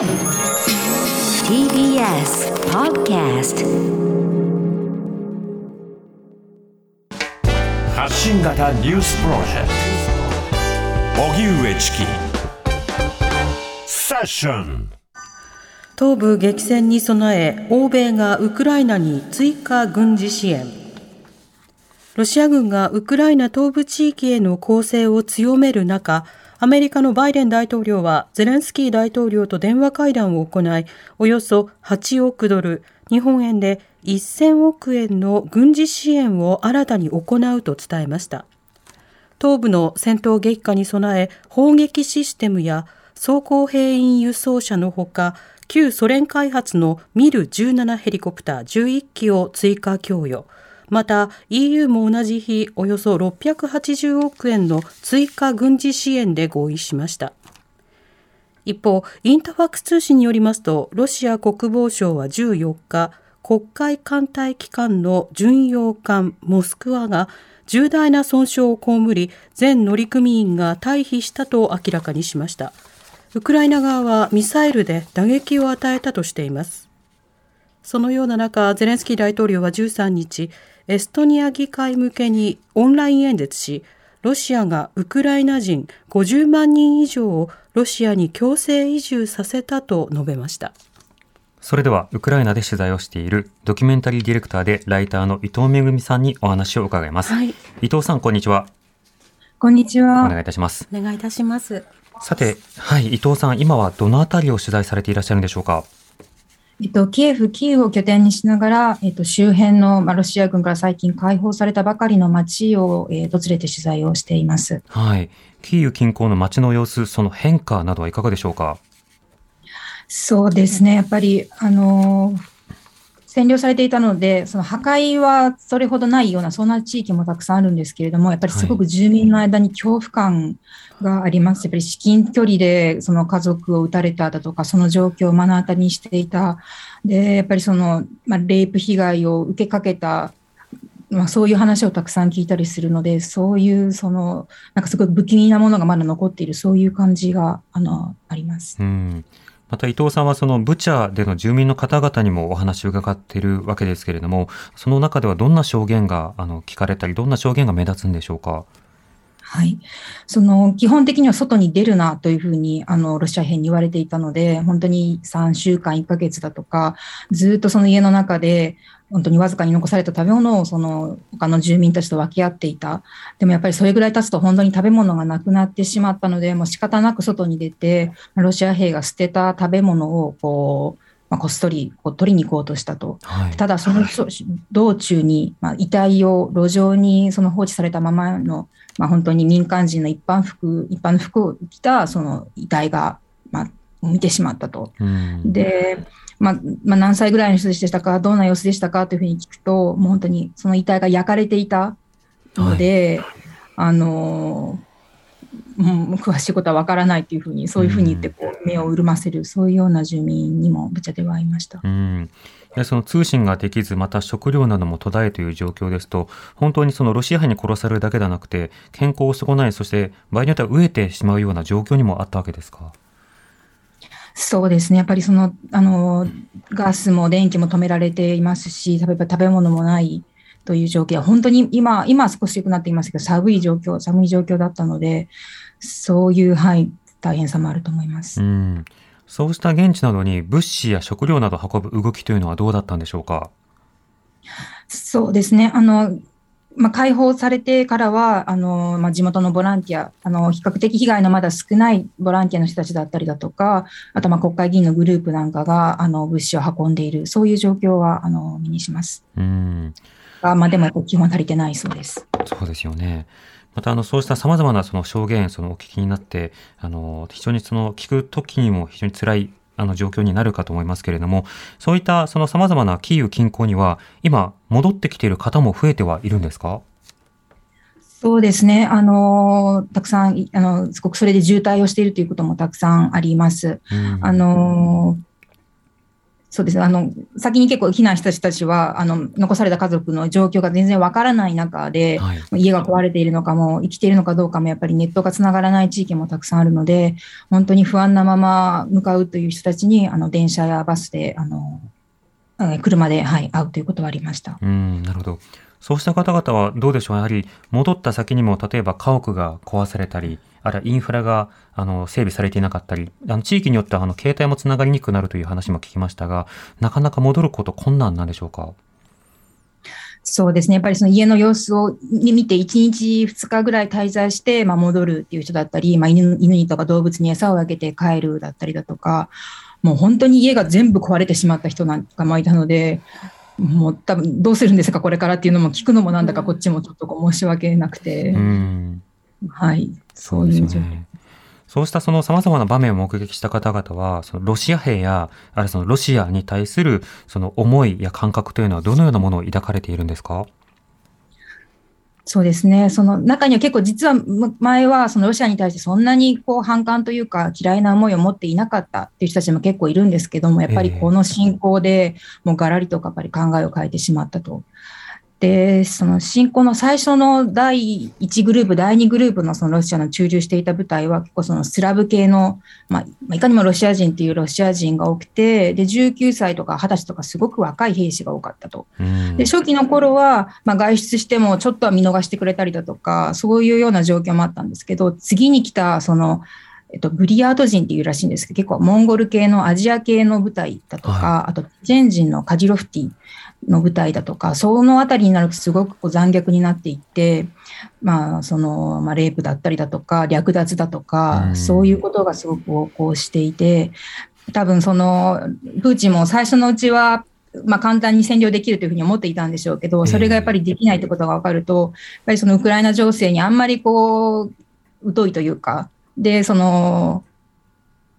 TBS Podcast 発信型ニュースプロジェクト。荻上チキ。セッション。東部激戦に備え欧米がウクライナに追加軍事支援。ロシア軍がウクライナ東部地域への攻勢を強める中アメリカのバイデン大統領はゼレンスキー大統領と電話会談を行いおよそ8億ドル日本円で1000億円の軍事支援を新たに行うと伝えました。東部の戦闘激化に備え砲撃システムや装甲兵員輸送車のほか旧ソ連開発のミル17ヘリコプター11機を追加供与。また EU も同じ日およそ680億円の追加軍事支援で合意しました。一方インタファクス通信によりますとロシア国防省は14日黒海艦隊機関の巡洋艦モスクワが重大な損傷を被り全乗組員が退避したと明らかにしました。ウクライナ側はミサイルで打撃を与えたとしています。そのような中ゼレンスキー大統領は13日エストニア議会向けにオンライン演説し、ロシアがウクライナ人50万人以上をロシアに強制移住させたと述べました。それでは、ウクライナで取材をしているドキュメンタリーディレクターでライターの伊藤めさんにお話を伺います。はい、伊藤さん、こんにちは。こんにちは。お願いいたします。お願いいたします。さて、はい、伊藤さん、今はどのあたりを取材されていらっしゃるんでしょうか？えっと、キエフ、キーウを拠点にしながら、えっと、周辺の、まあ、ロシア軍から最近解放されたばかりの街を、えー、訪れて取材をしています。はい。キーウ近郊の街の様子、その変化などはいかがでしょうか？そうですね。やっぱり、あのー、占領されていたので、その破壊はそれほどないような、そんな地域もたくさんあるんですけれども、やっぱりすごく住民の間に恐怖感があります。やっぱり至近距離でその家族を撃たれただとか、その状況を目の当たりにしていた。で、やっぱりその、まあ、レイプ被害を受けかけたまあ、そういう話をたくさん聞いたりするので、そういう、その、なんかすごい不気味なものがまだ残っている、そういう感じが、あの、あります。うんまた伊藤さんはそのブチャでの住民の方々にもお話を伺っているわけですけれども、その中ではどんな証言があの聞かれたり、どんな証言が目立つんでしょうか？はい。その、基本的には外に出るなというふうに、あの、ロシア兵に言われていたので、本当に3週間、1ヶ月だとか、ずっとその家の中で、本当にわずかに残された食べ物をその他の住民たちと分け合っていた。でもやっぱりそれぐらい経つと本当に食べ物がなくなってしまったので、もう仕方なく外に出て、ロシア兵が捨てた食べ物をこう、まあ、こっそりこう取りに行こうとしたと。はい、ただその道中に、まあ、遺体を路上にその放置されたままのまあ、本当に民間人の一般服、一般の服を着たその遺体が、まあ、見てしまったと。うん、で、まあ、まあ、何歳ぐらいの人でしたか、どんな様子でしたかというふうに聞くと、もう本当にその遺体が焼かれていたので、はい、あの、うん、詳しいことはわからないというふうに、そういうふうに言ってこう目を潤ませる、そういうような住民にもぶっちゃではいました。うんでその通信ができず、また食料なども途絶えという状況ですと、本当にそのロシア兵に殺されるだけではなくて、健康を損ない、そして場合によっては飢えてしまうような状況にもあったわけですか？そうですね、やっぱりそのあのガスも電気も止められていますし、例えば食べ物もないという状況は、本当に今、今少し良くなっていますけど、寒い状況、寒い状況だったので、そういう、はい、大変さもあると思います。うんそうした現地などに物資や食料など運ぶ動きというのはどうだったんでしょうか？そうですね。あの、まあ、解放されてからは、あの、まあ、地元のボランティア、あの、比較的被害のまだ少ないボランティアの人たちだったりだとか、あと、ま、国会議員のグループなんかが、あの、物資を運んでいる、そういう状況は、あの、目にします。うん。あまあ、でも、基本足りてないそうです。そうですよね。またあのそうしたさまざまなその証言そのお聞きになってあの非常にその聞く時にも非常に辛いあの状況になるかと思いますけれどもそういったそのさまざまなキーウ近郊には今戻ってきている方も増えてはいるんですか？そうですね。あの、たくさん、あの、すごくそれで渋滞をしているということもたくさんあります。うん、あの、そうですね。あの、先に結構避難した人たちは、あの、残された家族の状況が全然わからない中で、はい。家が壊れているのかも、生きているのかどうかも、やっぱりネットがつながらない地域もたくさんあるので、本当に不安なまま向かうという人たちに、あの、電車やバスで、あの、えー車で、はい、会うということはありました。うん、なるほど。そうした方々はどうでしょう？やはり戻った先にも例えば家屋が壊されたり、あるいはインフラがあの整備されていなかったり、あの地域によってはあの携帯もつながりにくくなるという話も聞きましたが、なかなか戻ること困難なんでしょうか？そうですね。やっぱりその家の様子を見て、1日2日ぐらい滞在して、まあ、戻るっていう人だったり、まあ、犬犬にとか動物に餌をあげて帰るだったりだとか、もう本当に家が全部壊れてしまった人なんかもいたので、もう多分どうするんですか、これからっていうのも聞くのもなんだかこっちもちょっとこう申し訳なくて、うん。はい、そそうういう状況。ですよね。そうしたその様々な場面を目撃した方々は、そのロシア兵や、あるいはそのロシアに対するその思いや感覚というのはどのようなものを抱かれているんですか？そうですね。その中には結構実は前はそのロシアに対してそんなにこう反感というか嫌いな思いを持っていなかったっていう人たちも結構いるんですけども、やっぱりこの侵攻でもうガラリとかやっぱり考えを変えてしまったと。で、その侵攻の最初の第1グループ、第2グループのそのロシアの駐留していた部隊は結構そのスラブ系の、まあ、まあいかにもロシア人っていうロシア人が多くて、で、19歳とか20歳とかすごく若い兵士が多かったと。うん。で初期の頃は、まあ、外出してもちょっとは見逃してくれたりだとか、そういうような状況もあったんですけど、次に来た、その、えっと、ブリヤート人っていうらしいんですけど、結構モンゴル系のアジア系の部隊だとか、はあと、チェン人のカジロフティの部隊だとか、そのあたりになるとすごくこう残虐になっていって、まあ、その、まあ、レイプだったりだとか、略奪だとか、うん。そういうことがすごく横行していて、多分その、プーチンも最初のうちは、まあ、簡単に占領できるというふうに思っていたんでしょうけど、それがやっぱりできないということが分かると、やっぱりそのウクライナ情勢にあんまりこう、疎いというか、で、その、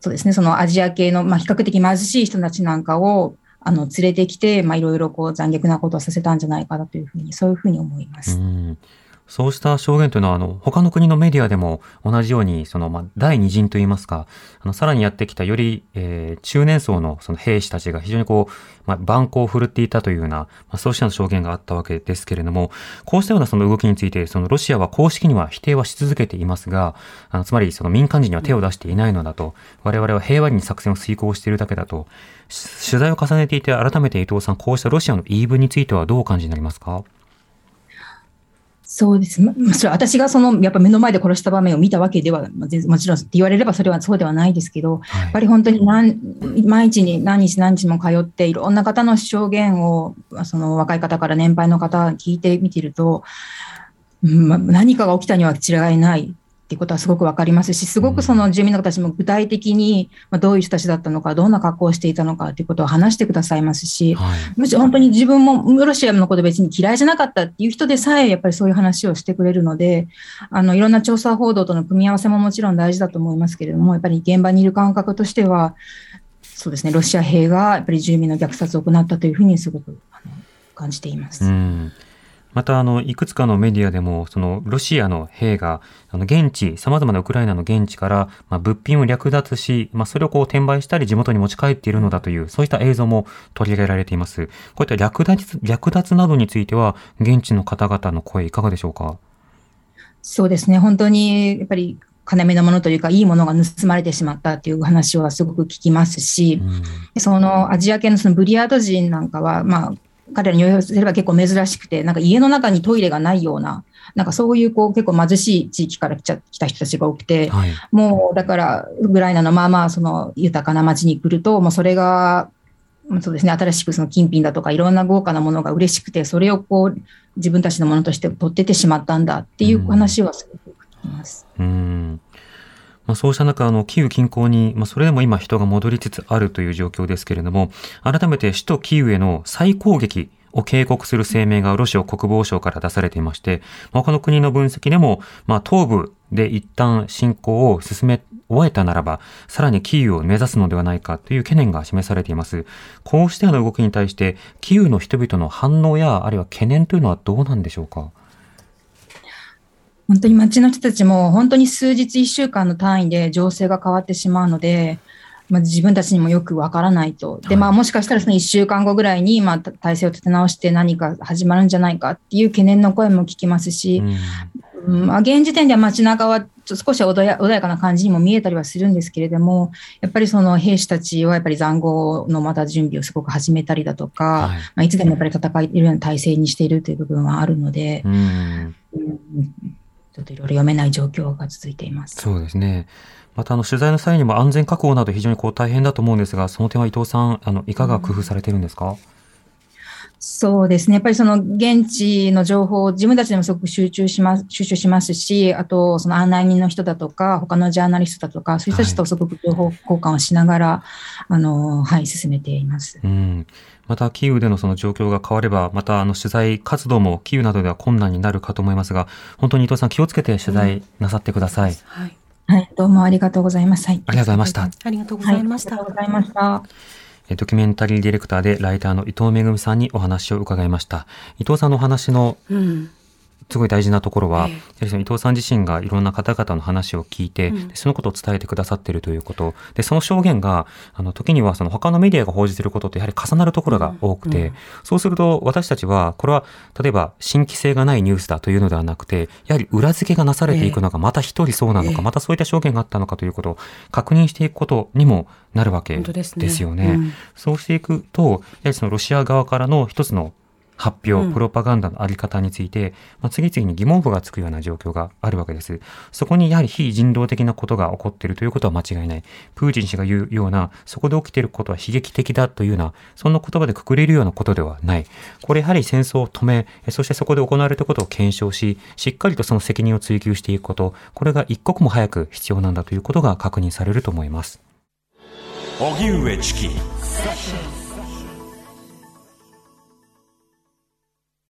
そうですね、そのアジア系の、まあ、比較的貧しい人たちなんかを、あの、連れてきて、まあ、いろいろこう残虐なことをさせたんじゃないかなというふうに、そういうふうに思います。そうした証言というのは、あの、他の国のメディアでも同じように、その、まあ、第二陣といいますか、あの、さらにやってきたより、えー中年層のその兵士たちが非常にこう、まあ、蛮行を振るっていたというような、まあ、そうした証言があったわけですけれども、こうしたようなその動きについて、そのロシアは公式には否定はし続けていますが、あの、つまりその民間人には手を出していないのだと、我々は平和に作戦を遂行しているだけだと、取材を重ねていて改めて伊藤さん、こうしたロシアの言い分についてはどうお感じになりますか？そうです。ままあそれは私がその、やっぱ目の前で殺した場面を見たわけでは、まあ全然もちろんって言われればそれはそうではないですけど、はいやっぱり本当に何毎日に何日何日も通って、いろんな方の証言を、その若い方から年配の方に聞いてみてると、うんまあ、何かが起きたには違いないっていうことはすごくわかりますし、すごくその住民の方たちも具体的に、まあ、どういう人たちだったのか、どんな格好をしていたのかということを話してくださいますし、はい。むしろ本当に自分もロシアのこと別に嫌いじゃなかったっていう人でさえ、やっぱりそういう話をしてくれるので、あの、いろんな調査報道との組み合わせももちろん大事だと思いますけれども、やっぱり現場にいる感覚としては、そうですね、ロシア兵がやっぱり住民の虐殺を行ったというふうにすごく感じています。うん。また、あの、いくつかのメディアでも、その、ロシアの兵が、あの、現地、様々なウクライナの現地から、まあ、物品を略奪し、まあ、それをこう、転売したり、地元に持ち帰っているのだという、そういった映像も取り上げられています。こういった略奪、略奪などについては、現地の方々の声、いかがでしょうか？そうですね、本当にやっぱり金目のものというか、いいものが盗まれてしまったっていう話はすごく聞きますし、うん。そのアジア系のそのブリヤート人なんかは、まあ、彼らに言わせれば結構珍しくて、なんか家の中にトイレがないような、なんかそういうこう結構貧しい地域から来ちゃ来た人たちが多くて、はい。もうだから、ウクライナのまあまあその豊かな街に来ると、もうそれが、まあそうですね、新しくその金品だとかいろんな豪華なものが嬉しくて、それをこう自分たちのものとして取ってってしまったんだっていう話はすごく聞きます。うん。まあ、そうした中、あの、キーウ近郊に、まあ、それでも今人が戻りつつあるという状況ですけれども、改めて首都キーウへの再攻撃を警告する声明がロシア国防省から出されていまして、まあ他の国の分析でも、まあ、東部で一旦侵攻を進め終えたならば、さらにキーウを目指すのではないかという懸念が示されています。こうしたような動きに対して、キーウの人々の反応や、あるいは懸念というのはどうなんでしょうか？本当に街の人たちも本当に数日、1週間の単位で情勢が変わってしまうので、まあ、自分たちにもよくわからないと。で、まあ、もしかしたらその1週間後ぐらいに、まあ、体制を立て直して何か始まるんじゃないかっていう懸念の声も聞きますし、うん。まあ、現時点では街中は少し穏や穏やかな感じにも見えたりはするんですけれども、やっぱりその兵士たちはやっぱり塹壕のまた準備をすごく始めたりだとか、はい。まあ、いつでもやっぱり戦えるような体制にしているという部分はあるので、うん、ちょっといろいろ読めない状況が続いています。そうですね。またあの取材の際にも安全確保など非常にこう大変だと思うんですが、その点は伊藤さん、あのいかが工夫されてるんですか、うんそうですね。やっぱりその現地の情報を自分たちでもすごく集中します、収集しますし、あとその案内人の人だとか、他のジャーナリストだとか、そういう人たちとすごく情報交換をしながら、はい、あの、はい、進めています。うん。また、キーウでのその状況が変われば、また、あの、取材活動もキーウなどでは困難になるかと思いますが、本当に伊藤さん気をつけて取材なさってください。うん、はい。はい、どうもありがとうございます。はい、ありがとうございました。ありがとうございました。ありがとうございました。ドキュメンタリーディレクターでライターの伊藤恵さんにお話を伺いました。伊藤さんのお話の、すごい大事なところは、ええ、伊藤さん自身がいろんな方々の話を聞いて、うん、そのことを伝えてくださっているということ、で、その証言が、あの、時にはその他のメディアが報じていることとやはり重なるところが多くて、うん。うん、そうすると私たちは、これは、例えば新規性がないニュースだというのではなくて、やはり裏付けがなされていくのがまた一人そうなのか、え、またそういった証言があったのかということを確認していくことにもなるわけですよね。ね。うん、そうしていくと、やはりそのロシア側からの一つの発表、プロパガンダのあり方について、まあ、次々に疑問符がつくような状況があるわけです。そこにやはり非人道的なことが起こっているということは間違いない。プーチン氏が言うような、そこで起きていることは悲劇的だというような、そんな言葉でくくれるようなことではない。これやはり戦争を止め、そしてそこで行われたことを検証し、しっかりとその責任を追及していくこと、これが一刻も早く必要なんだということが確認されると思います。荻上チキ